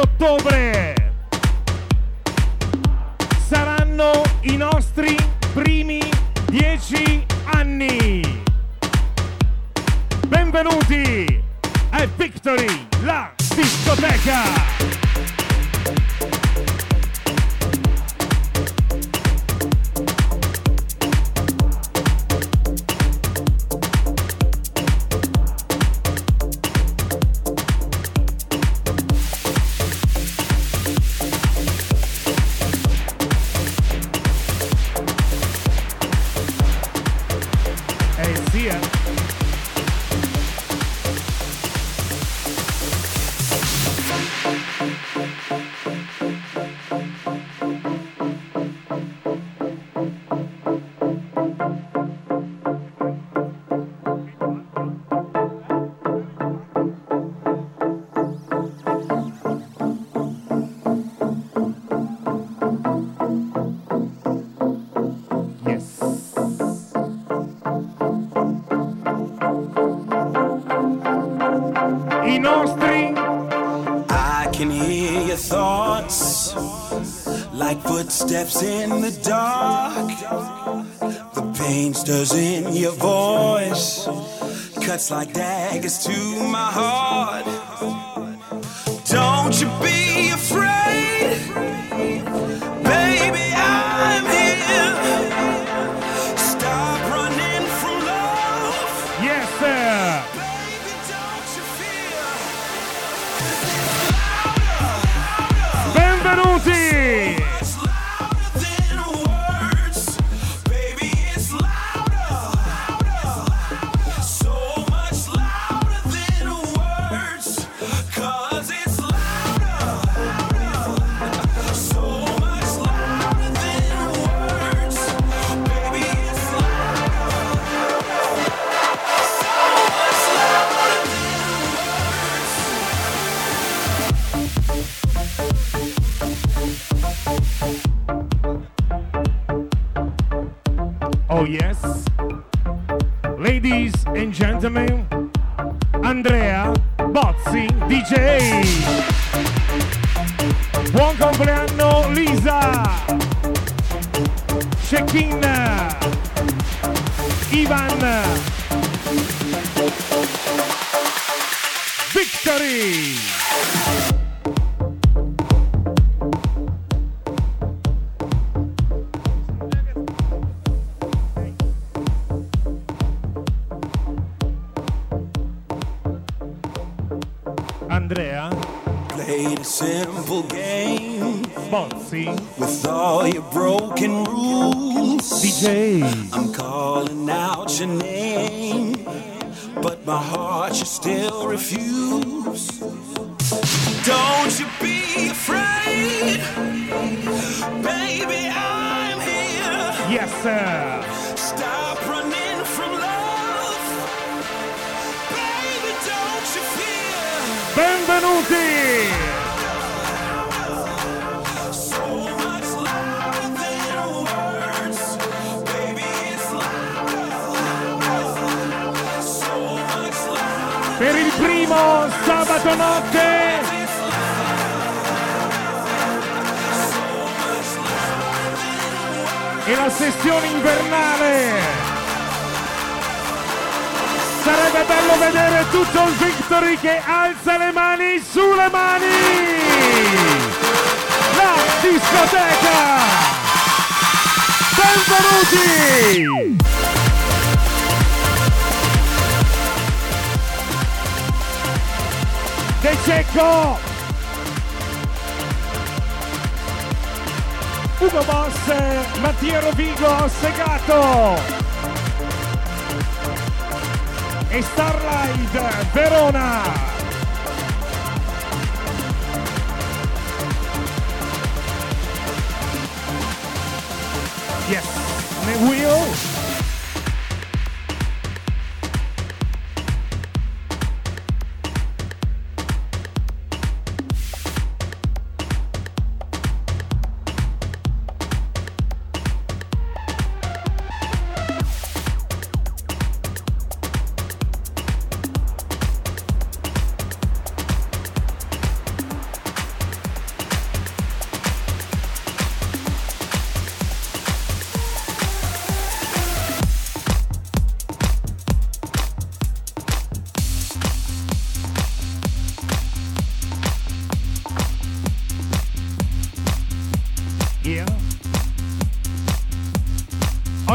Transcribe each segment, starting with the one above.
di ottobre steps in and gentlemen,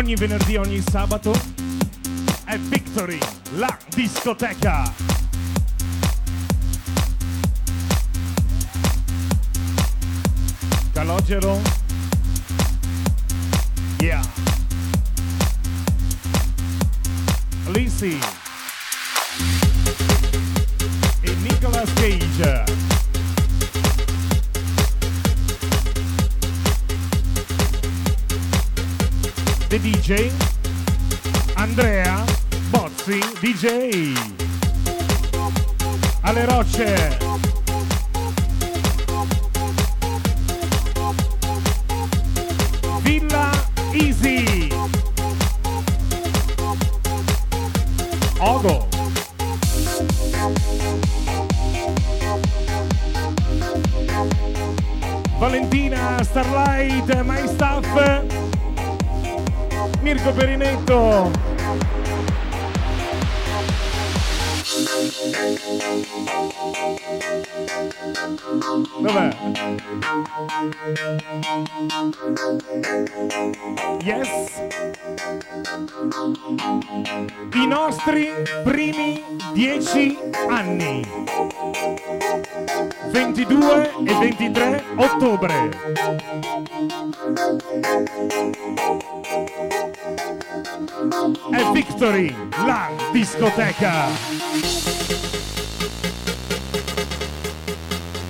ogni venerdì e ogni sabato è Victory, la discoteca. Calogero. Yeah. Lisi. DJ Andrea Bozzi DJ alle rocce.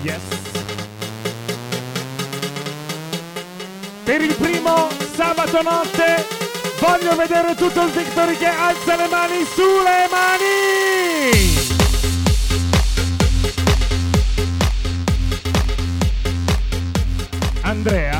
Yes. Per il primo sabato notte voglio vedere tutto il Victory che alza le mani sulle mani! Andrea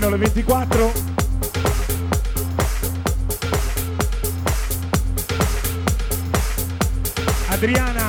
fino alle 24. Adriana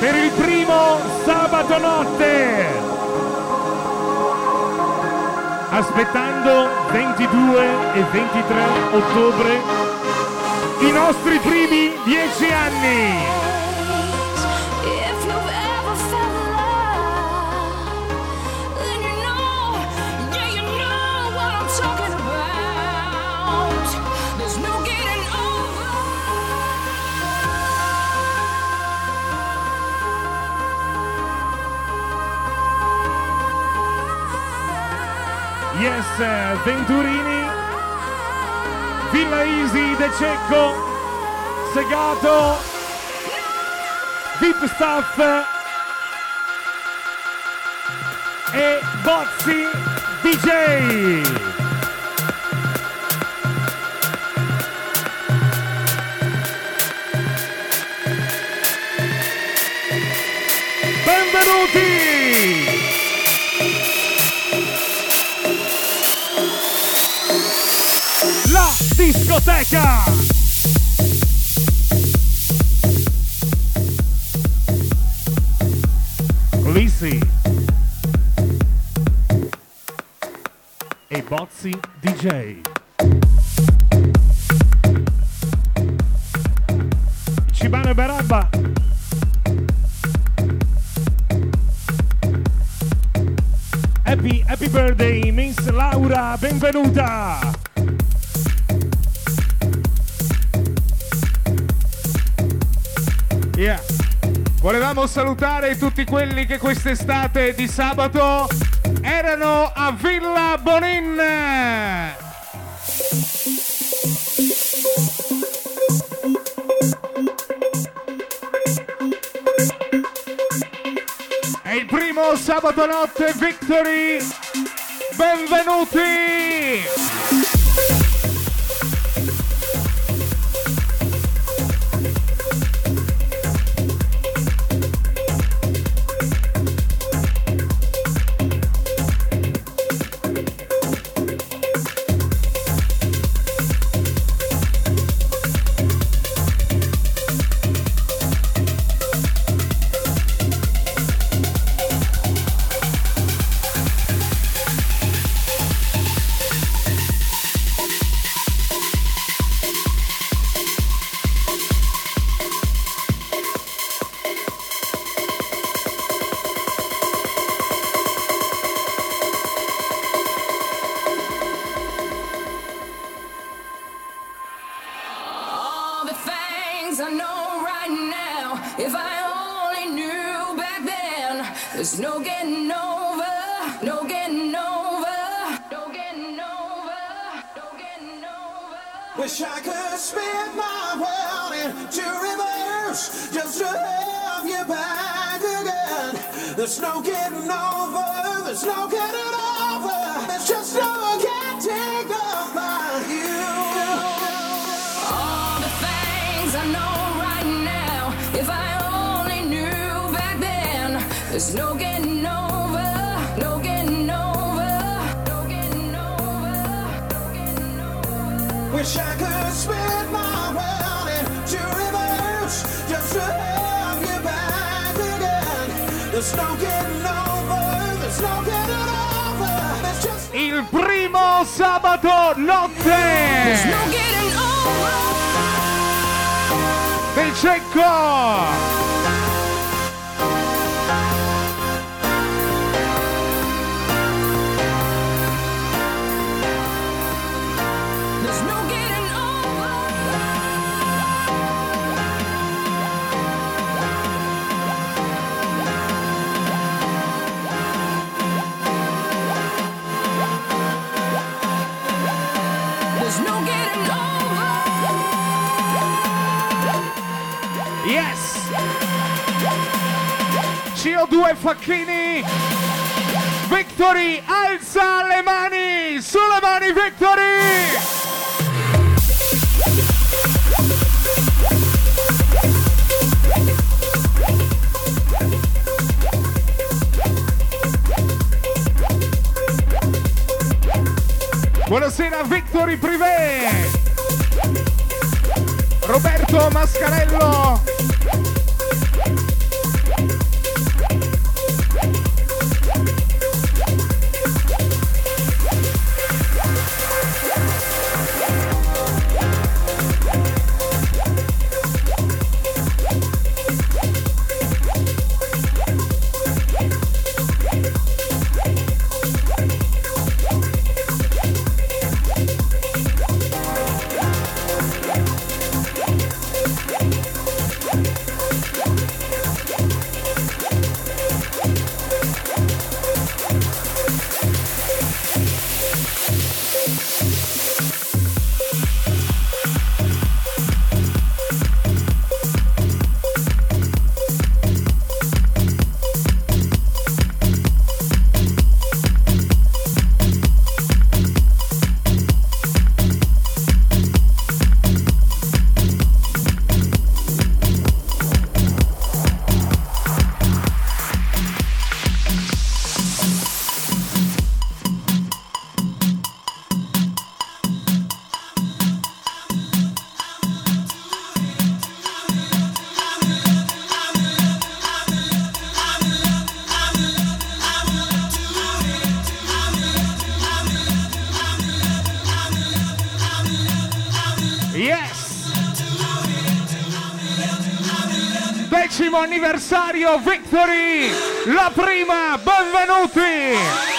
per il primo sabato notte aspettando 22 e 23 ottobre i nostri primi 10 anni. Venturini, Villa Isi, De Cecco, Segato, Vip Staff e Bozzi DJ. Benvenuti! 代价。salutare tutti quelli che quest'estate di sabato erano a Villa Bonin. È il primo sabato notte Victory. Benvenuti! CO2 Facchini. Victory, alza le mani, sulle mani Victory! Buonasera Victory Privé Roberto Mascarello Radio Victory, la prima, benvenuti!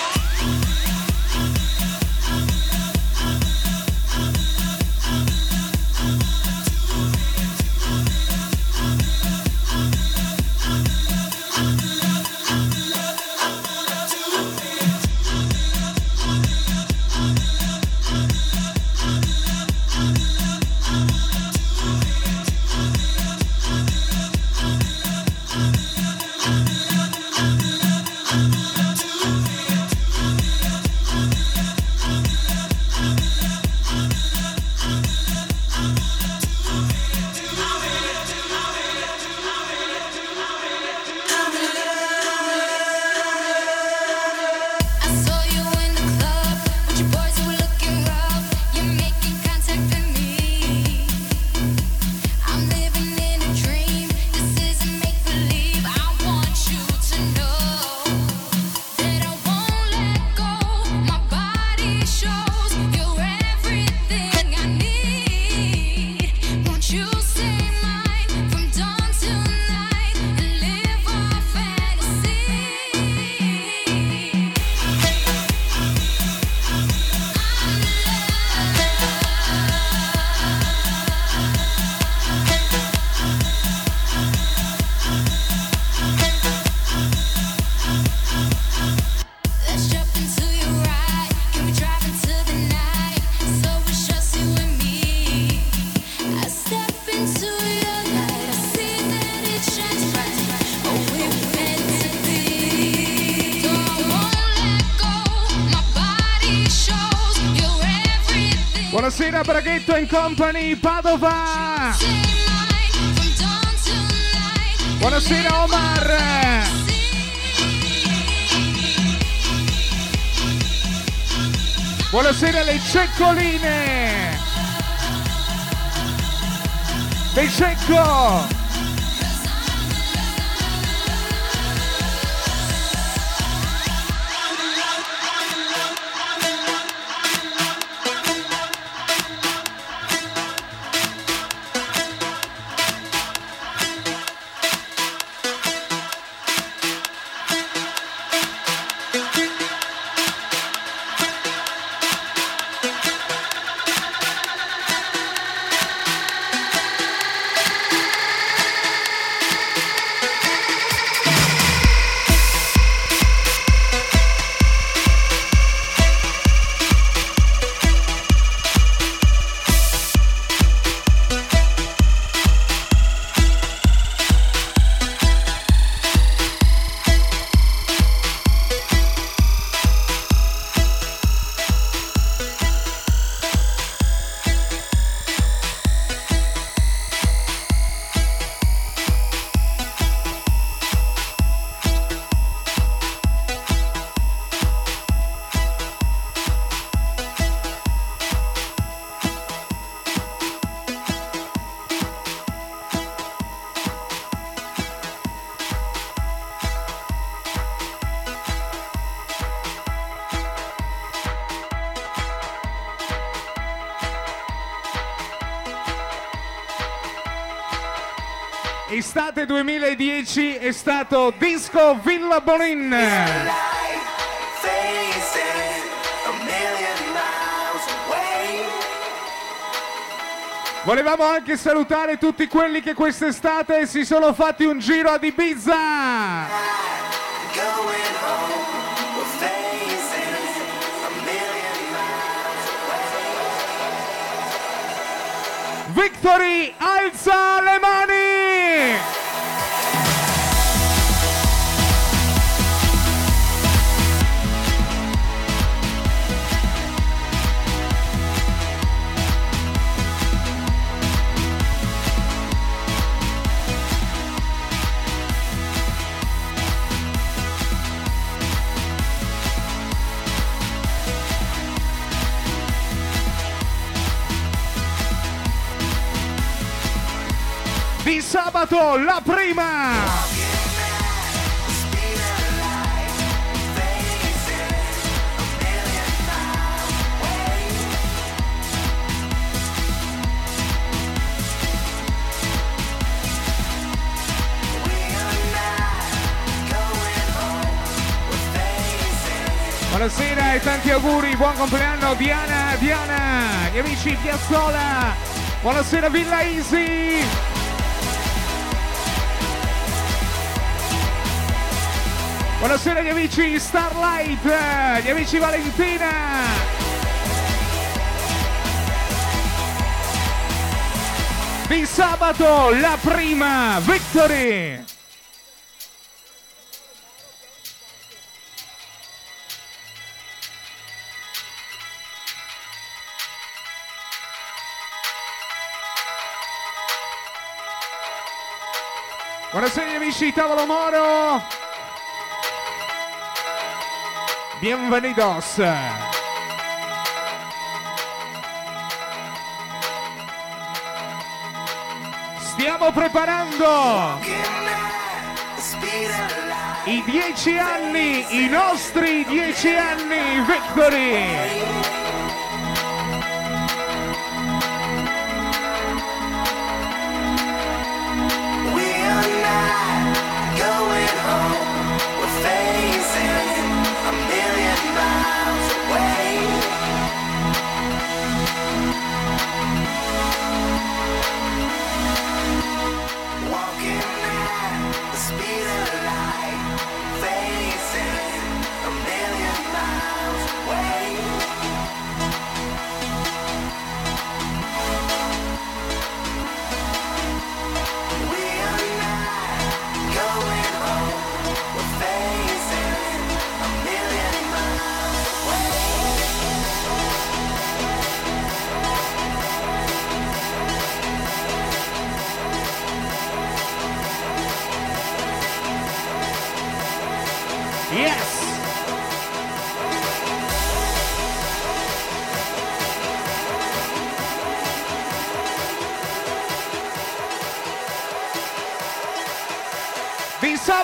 Company Padova. Buonasera Omar. Buonasera le ceccoline. Dei cecco. Estate 2010 è stato Disco Villa Bonin. Volevamo anche salutare tutti quelli che quest'estate si sono fatti un giro ad Ibiza. Victory alza le mani! Sabato, la prima! Buonasera e tanti auguri, buon compleanno Diana, Diana, gli amici Piazzola, buonasera Villa Easy. Buonasera gli amici Starlight, gli amici Valentina. Di sabato la prima Victory. Buonasera gli amici Tavolo Moro. Bienvenidos. Stiamo preparando i dieci anni, i nostri dieci anni Victory.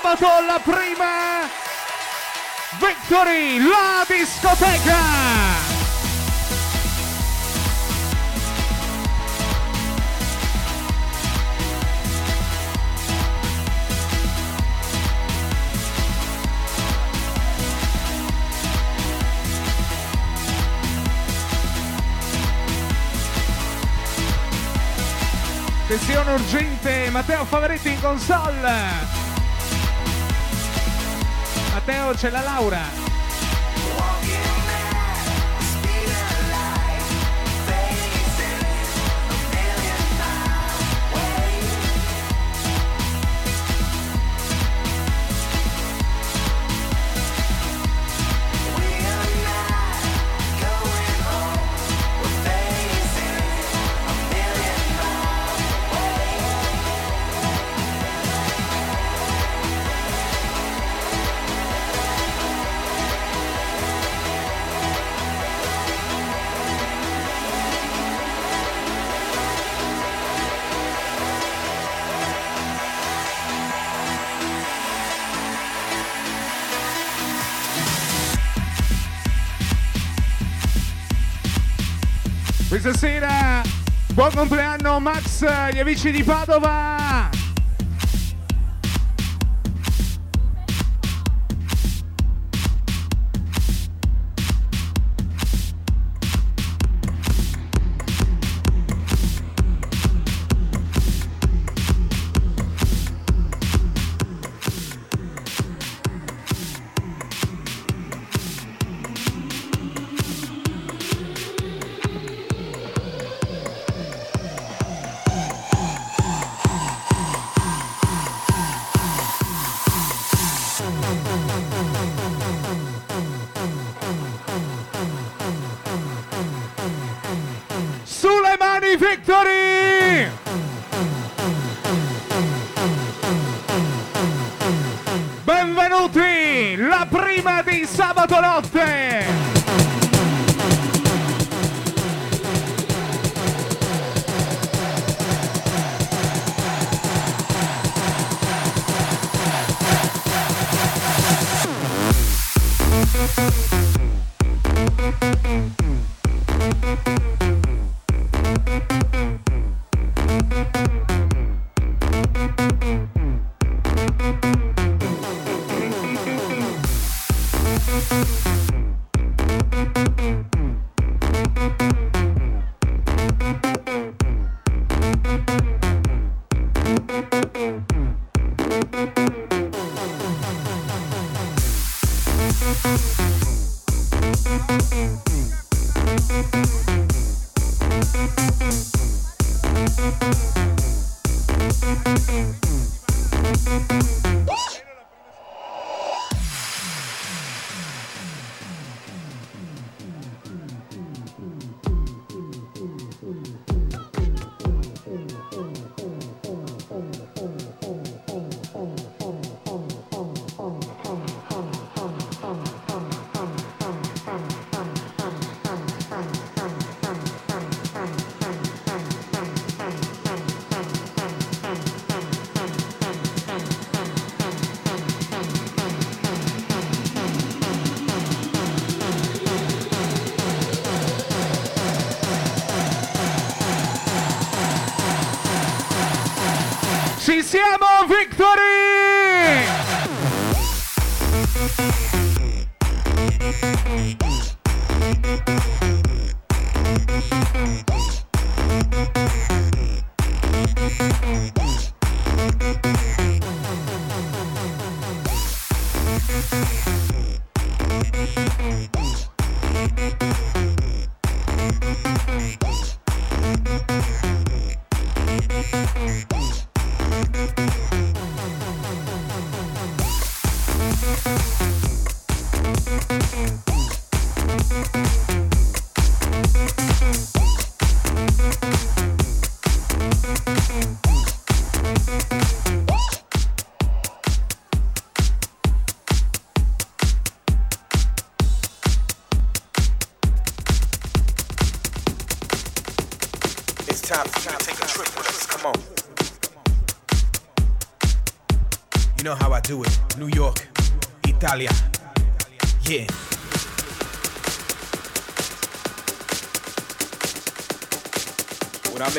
Sabato la prima Victory, la discoteca! Sessione urgente, Matteo Favaretti in console. Matteo c'è la Laura. Questa sera buon compleanno Max, gli amici di Padova! Thank you.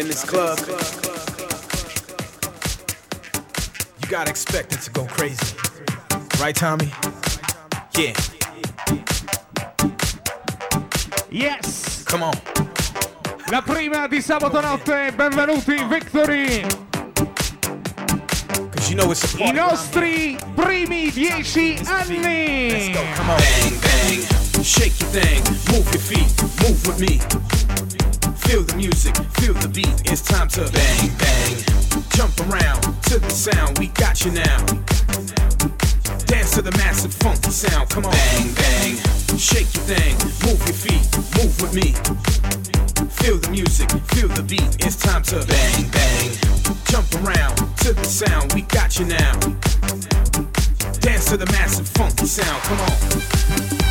In this club, you gotta expect it to go crazy. Right, Tommy? Yeah. Yes! Come on. La prima di sabato notte, benvenuti Victory! Cause you know it's I nostri primi dieci Let's anni! go, come on. Bang, bang. Shake your thing. Move your feet. Move with me. Music. The beat. It's time to bang, bang. Jump around to the sound. We got you now. Dance to the massive funky sound. Come on. Bang, bang. Shake your thing. Move your feet. Move with me. Feel the music. Feel the beat. It's time to bang, bang. Jump around to the sound. We got you now. Dance to the massive funky sound. Come on.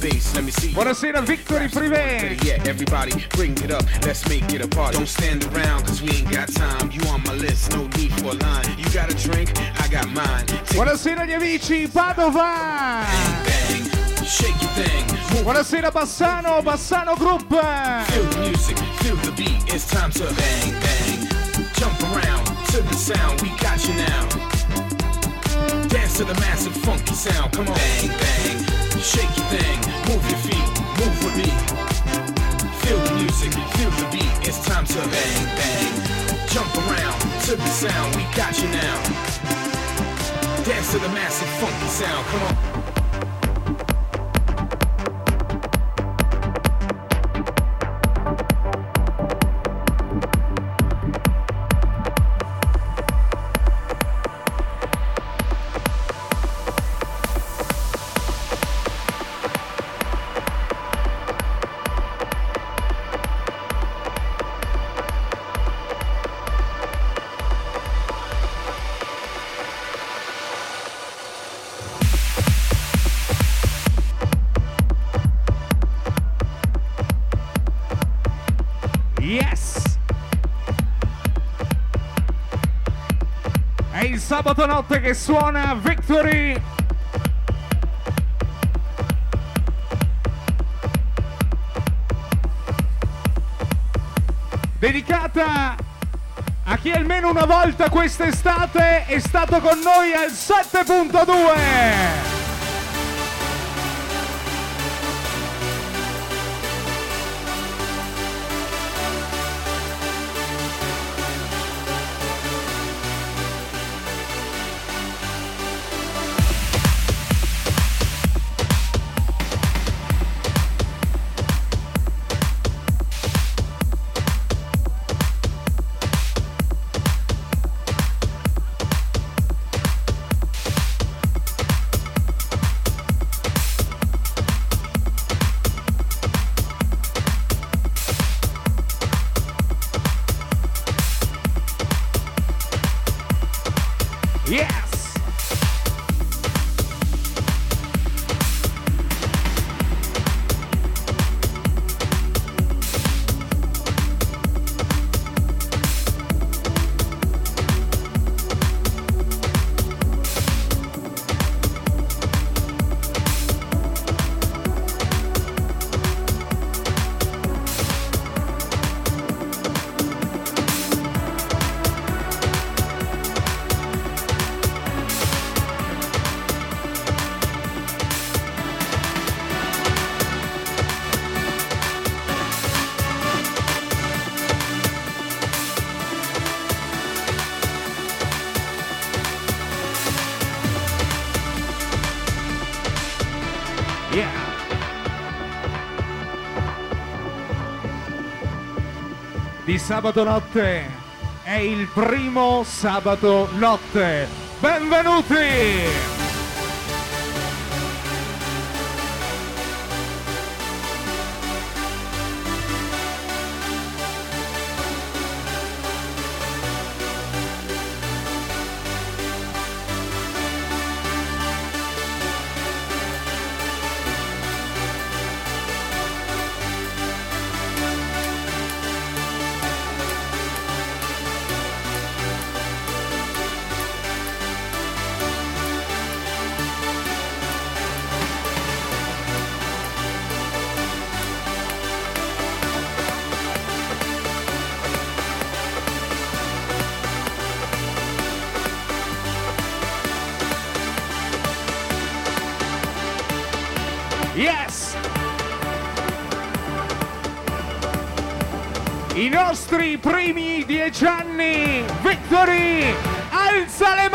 Bass. Let me see. you. Buonasera Victory Privé! Don't stand around, cause we ain't got time. You on my list, no need for a line. You got a drink, I got mine. Buonasera gli amici Padova! bang, shake your thing. Buonasera Bassano, Bassano Group! Feel the music, feel the beat. It's time to bang, bang. Jump around to the sound. We got you now. Dance to the massive funky sound. Come on. Bang, bang. Shake your thing. Move your feet. Move with me. Feel the music, feel the beat. It's time to bang, bang. Jump around to the sound. We got you now. Dance to the massive funky sound. Come on. Yes! È il sabato notte che suona Victory! Dedicata a chi almeno una volta quest'estate è stato con noi al 7.2! Sabato notte è il primo sabato notte. Benvenuti! Primi dieci anni! Victory! Alza le mani!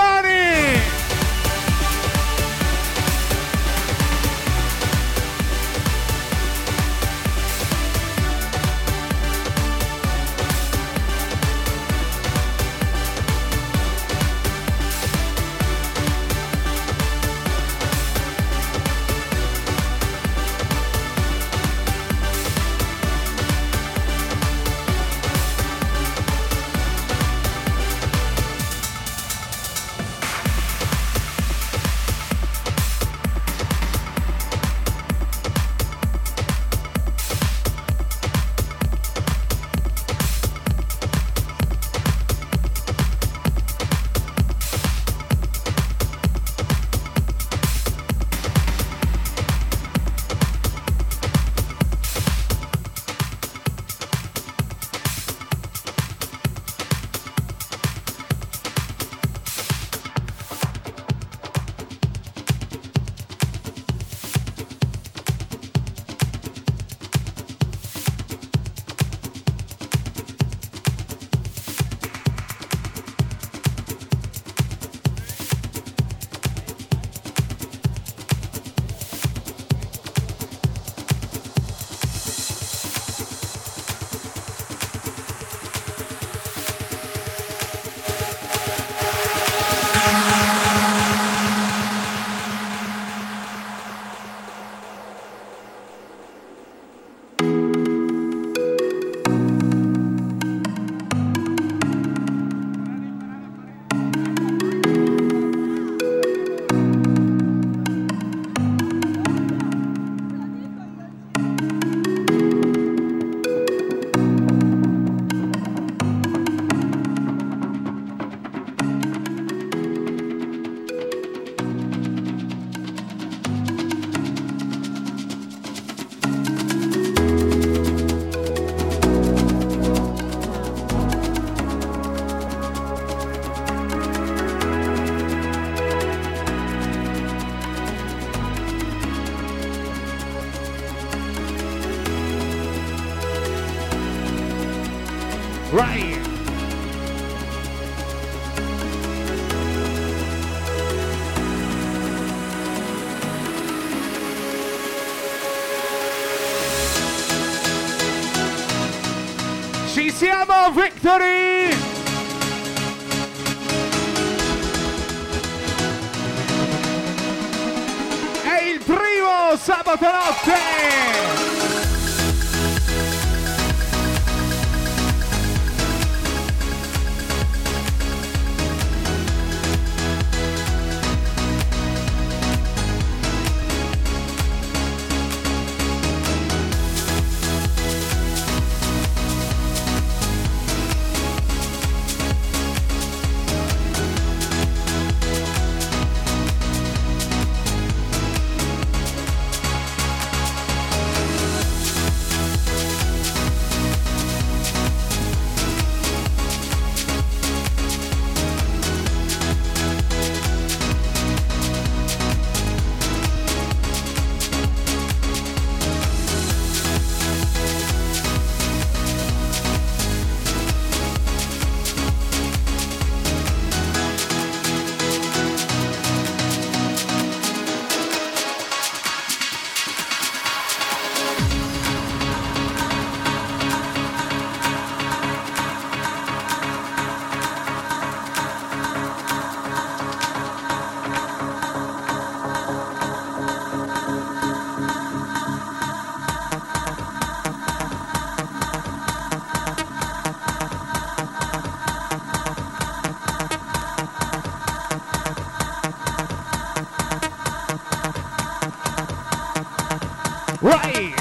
Right.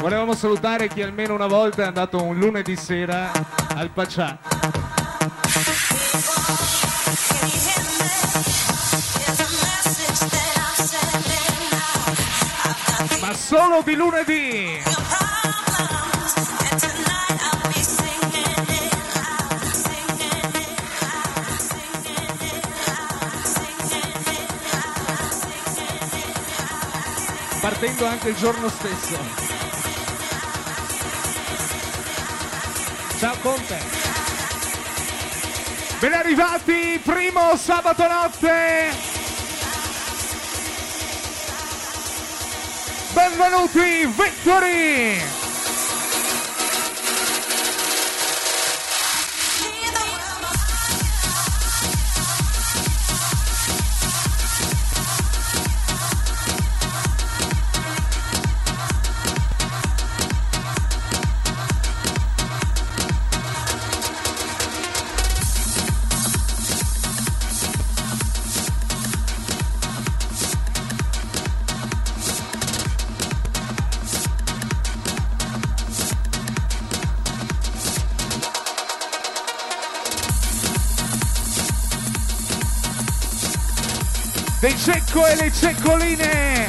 Volevamo salutare chi almeno una volta è andato un lunedì sera al Pacià. Ma solo di lunedì! partendo anche il giorno stesso. Ciao Conte. Ben arrivati, primo sabato notte. Benvenuti, Vittori! Marco e le ceccoline.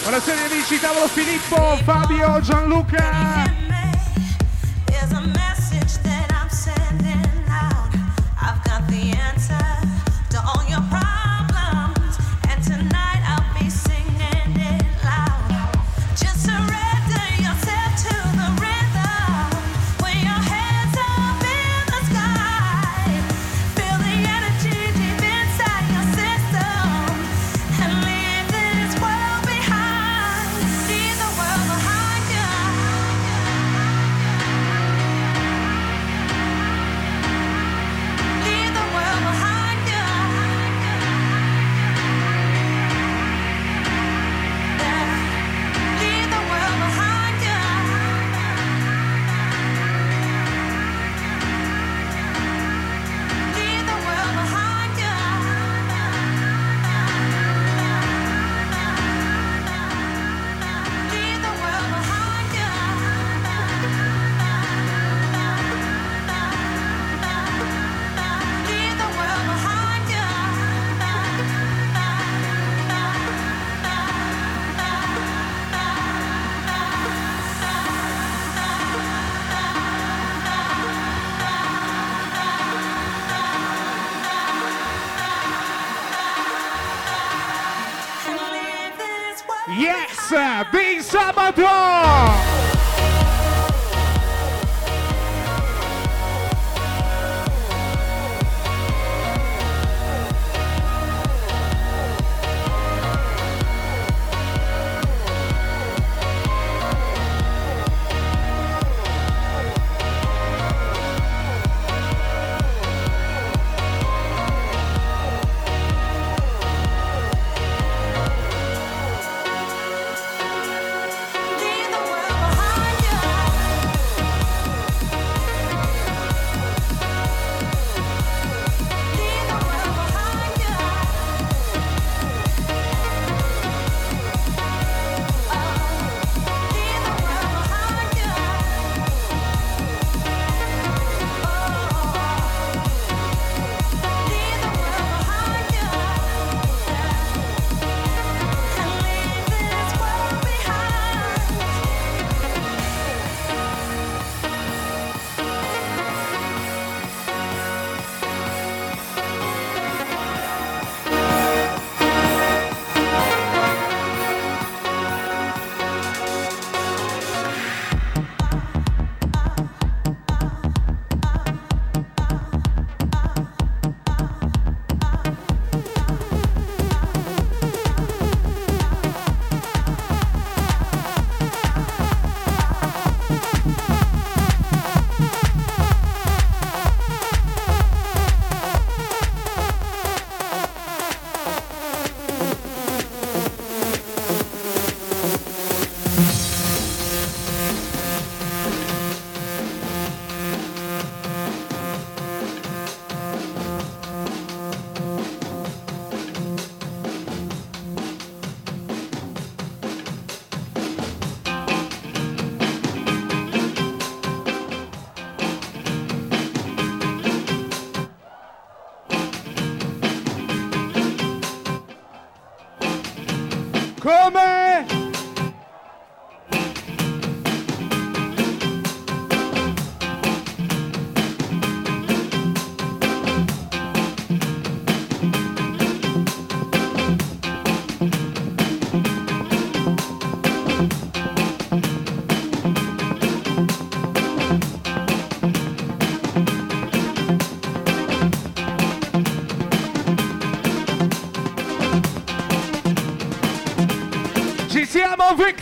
Buonasera amici, tavolo Filippo, Fabio, Gianluca.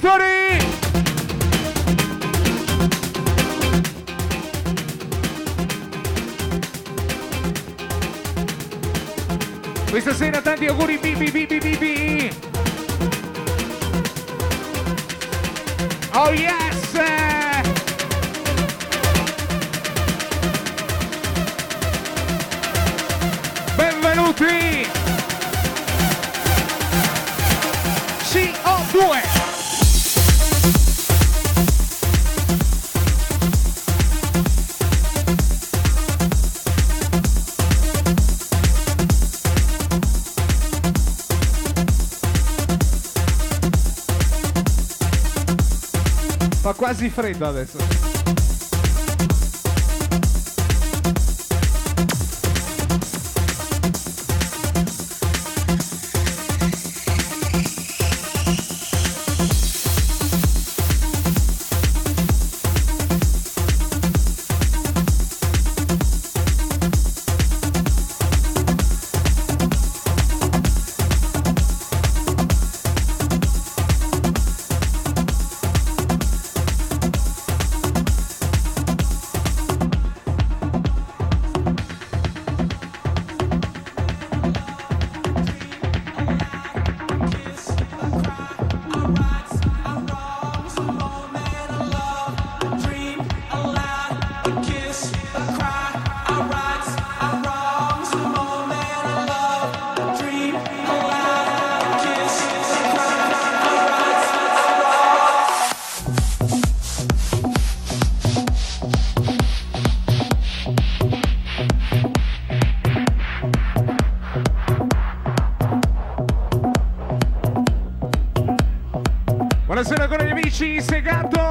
30. Quasi freddo adesso. Gli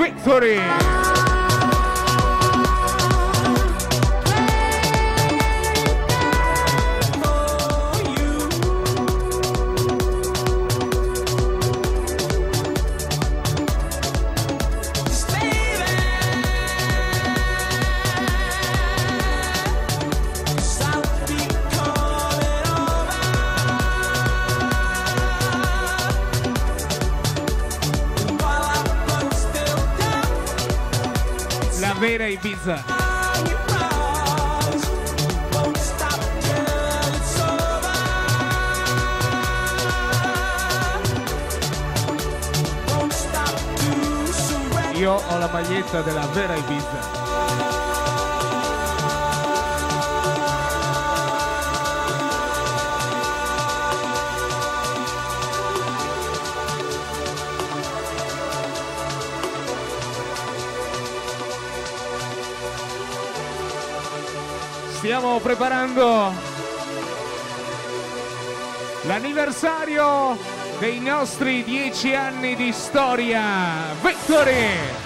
Victory! Io ho la maglietta della vera Ibiza. Stiamo preparando l'anniversario dei nostri dieci anni di storia. Victory!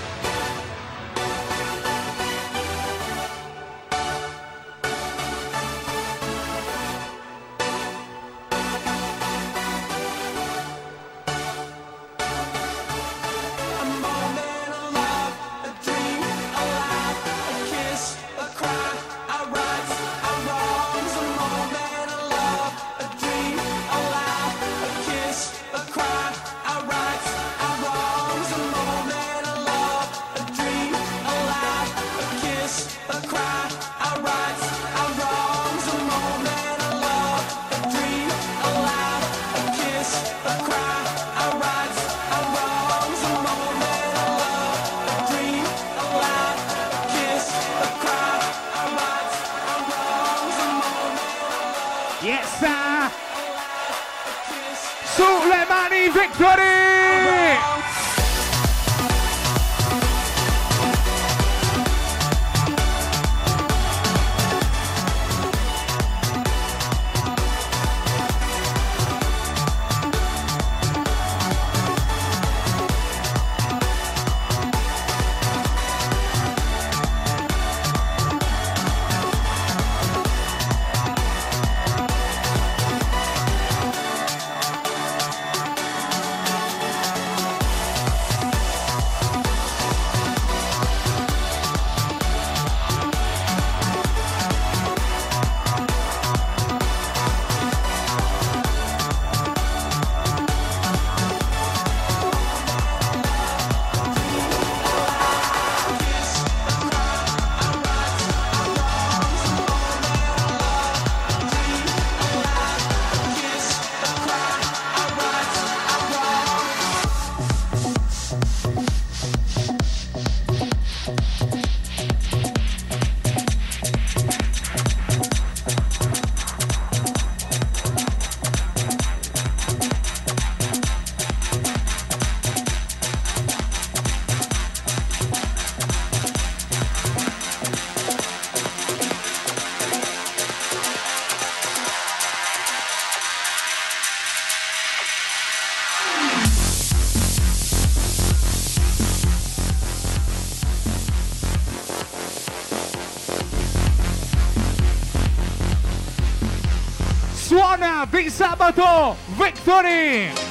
Di sabato Victory!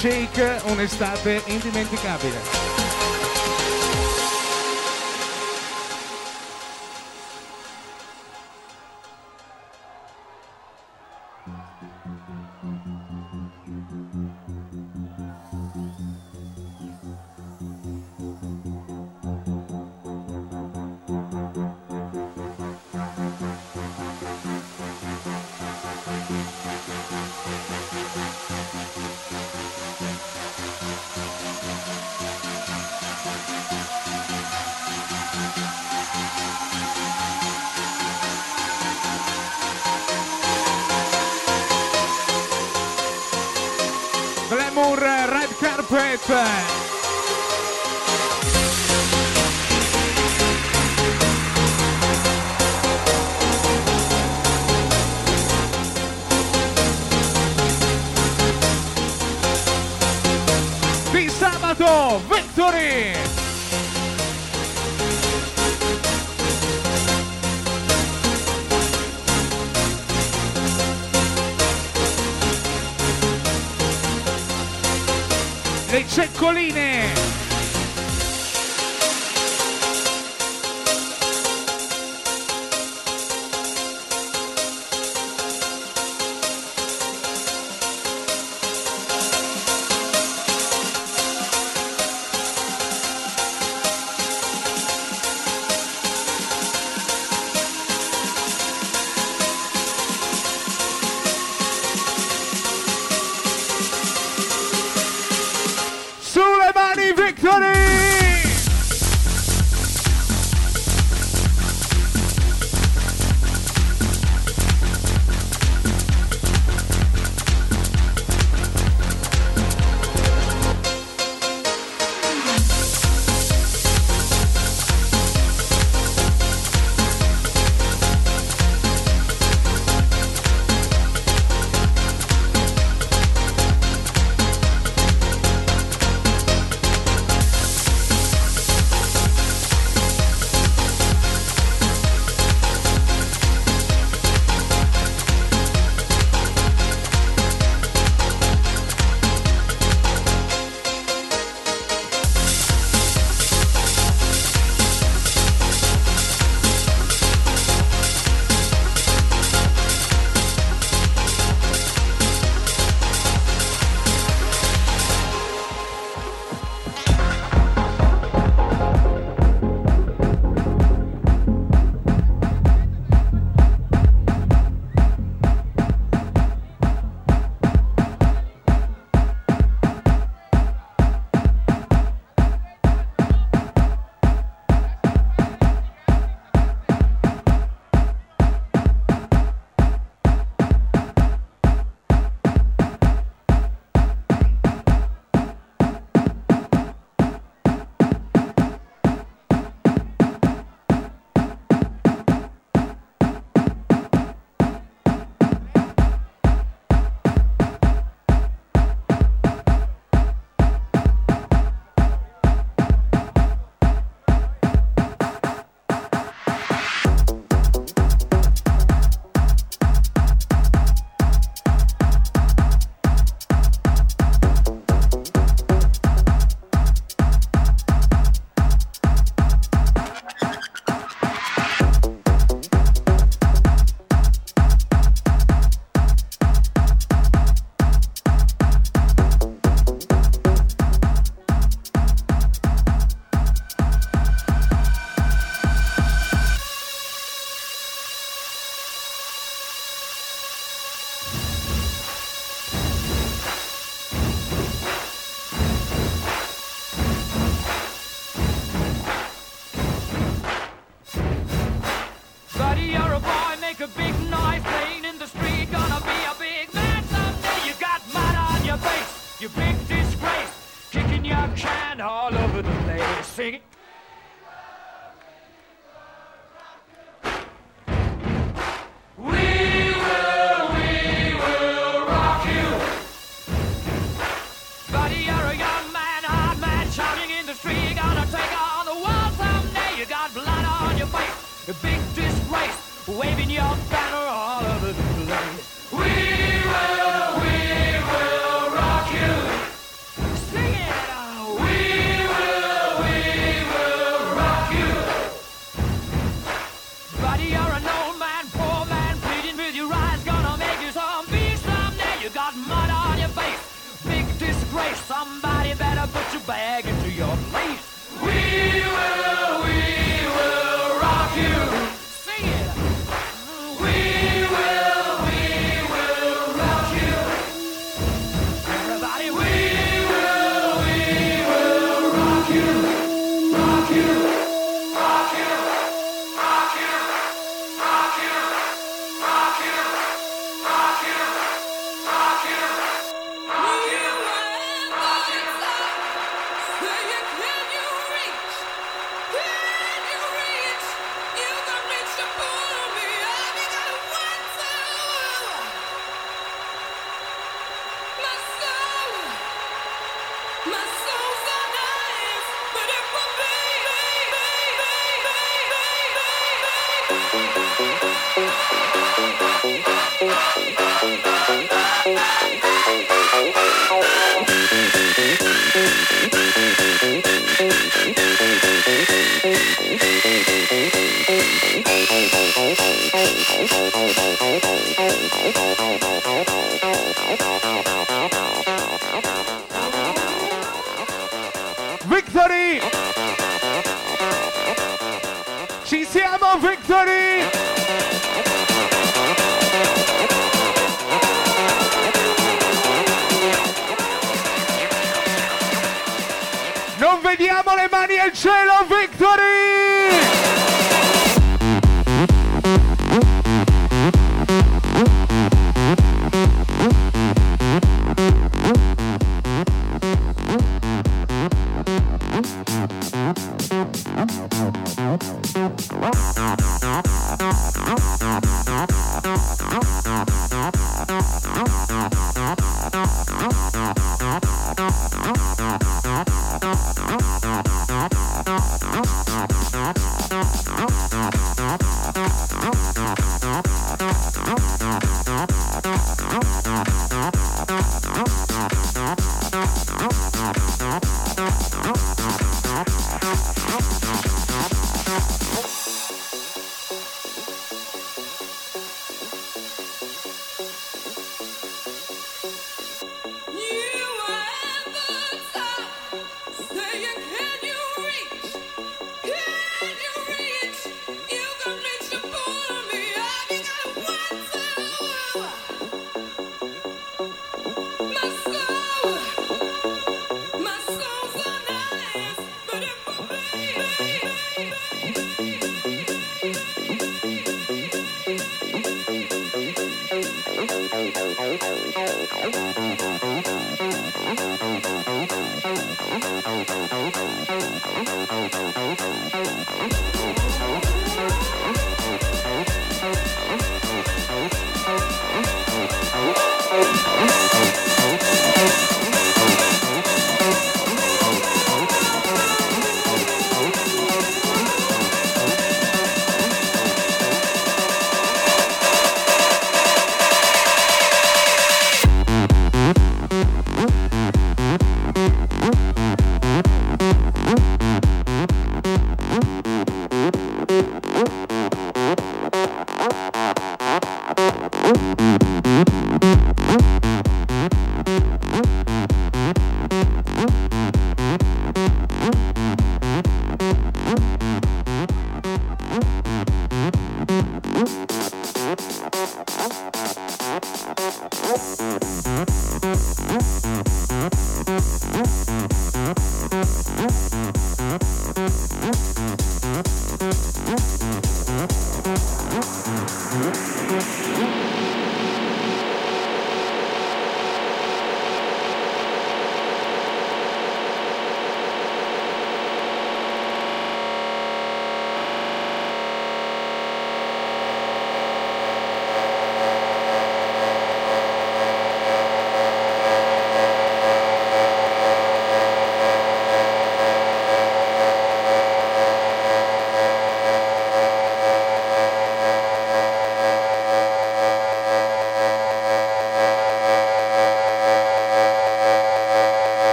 Sheikh, un'estate indimenticabile. Carpet! Di sabato, Victory! Le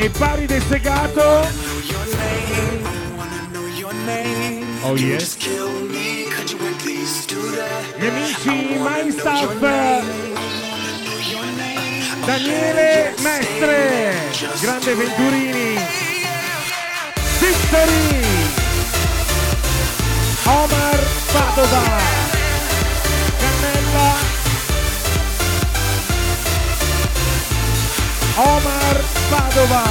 e pari del segato Oh yes. Gli amici MyStuff. Daniele Mestre. Grande Venturini. Victory. Omar Padova. Cannella Omar Padova.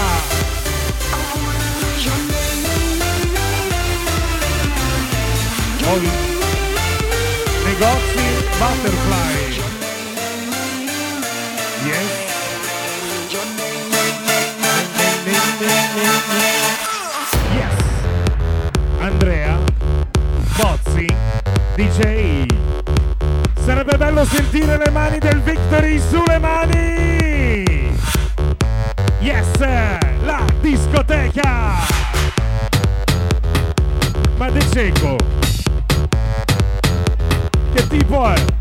Ovi. Negozi Butterfly. Yes. Yes. Andrea Bozzi DJ. Sarebbe bello sentire le mani del Victory sulle mani. Yes, la discoteca! Ma De Cecco, che tipo è?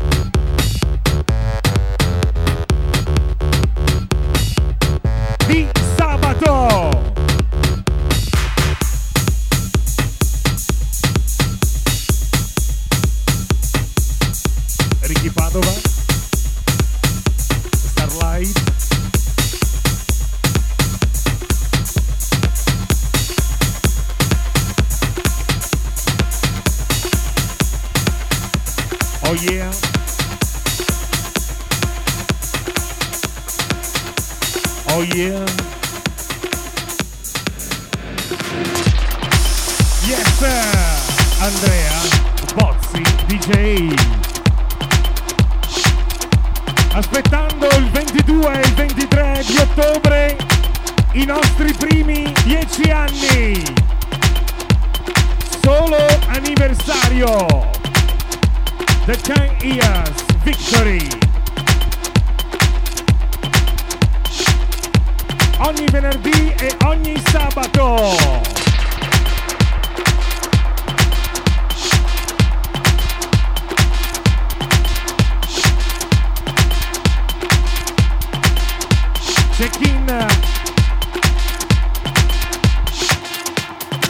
check-in.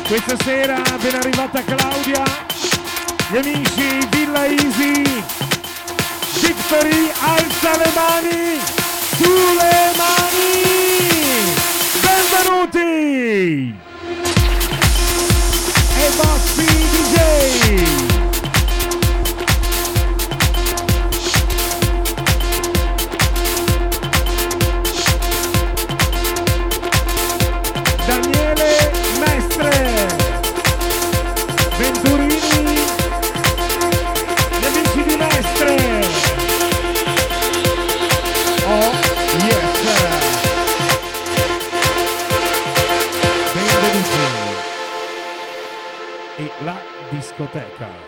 Questa sera ben arrivata Claudia, gli amici Villa Easy, Victory alza le mani, sulle mani, benvenuti! E Bassi DJ! Biblioteka.